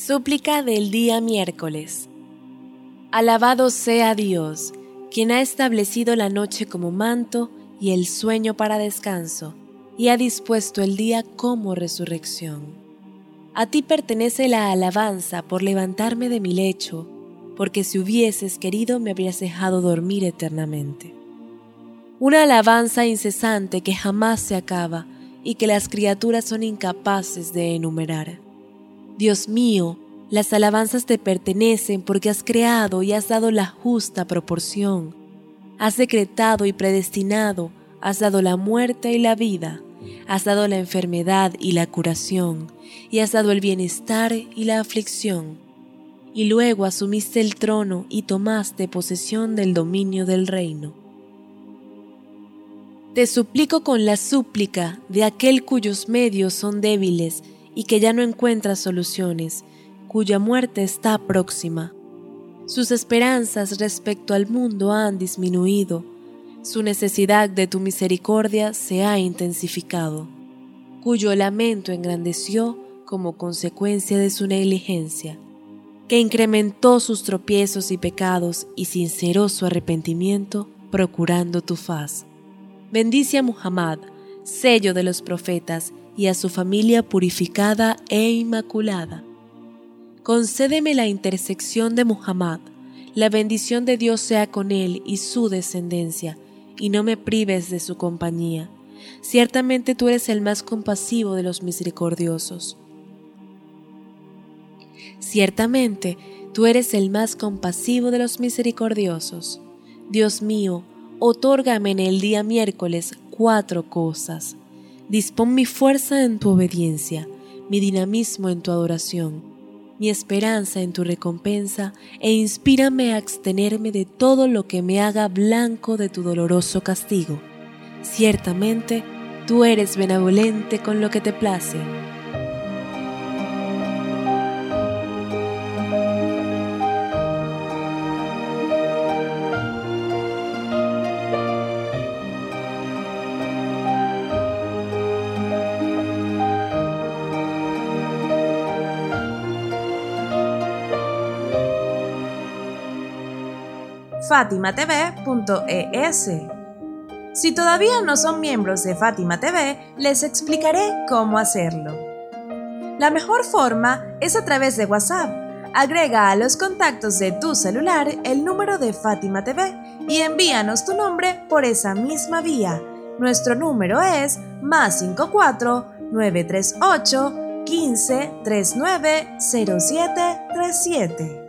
Súplica del día miércoles. Alabado sea Dios, quien ha establecido la noche como manto y el sueño para descanso, y ha dispuesto el día como resurrección. A ti pertenece la alabanza por levantarme de mi lecho, porque si hubieses querido me habrías dejado dormir eternamente. Una alabanza incesante que jamás se acaba y que las criaturas son incapaces de enumerar. Dios mío, las alabanzas te pertenecen porque has creado y has dado la justa proporción. Has decretado y predestinado, has dado la muerte y la vida, has dado la enfermedad y la curación, y has dado el bienestar y la aflicción. Y luego asumiste el trono y tomaste posesión del dominio del reino. Te suplico con la súplica de aquel cuyos medios son débiles, y que ya no encuentra soluciones, cuya muerte está próxima. Sus esperanzas respecto al mundo han disminuido, su necesidad de tu misericordia se ha intensificado, cuyo lamento engrandeció como consecuencia de su negligencia, que incrementó sus tropiezos y pecados y sinceró su arrepentimiento procurando tu faz. Bendice a Muhammad, sello de los profetas, y a su familia purificada e inmaculada. Concédeme la intersección de Muhammad, la bendición de Dios sea con él y su descendencia, y no me prives de su compañía. Ciertamente tú eres el más compasivo de los misericordiosos. Ciertamente tú eres el más compasivo de los misericordiosos. Dios mío, otórgame en el día miércoles cuatro cosas Dispón mi fuerza en tu obediencia, mi dinamismo en tu adoración, mi esperanza en tu recompensa, e inspírame a abstenerme de todo lo que me haga blanco de tu doloroso castigo. Ciertamente, tú eres benevolente con lo que te place fatimatv.es. Si todavía no son miembros de Fátima TV, les explicaré cómo hacerlo. La mejor forma es a través de WhatsApp. Agrega a los contactos de tu celular el número de Fátima TV y envíanos tu nombre por esa misma vía. Nuestro número es más 54 938 15 39 07 37.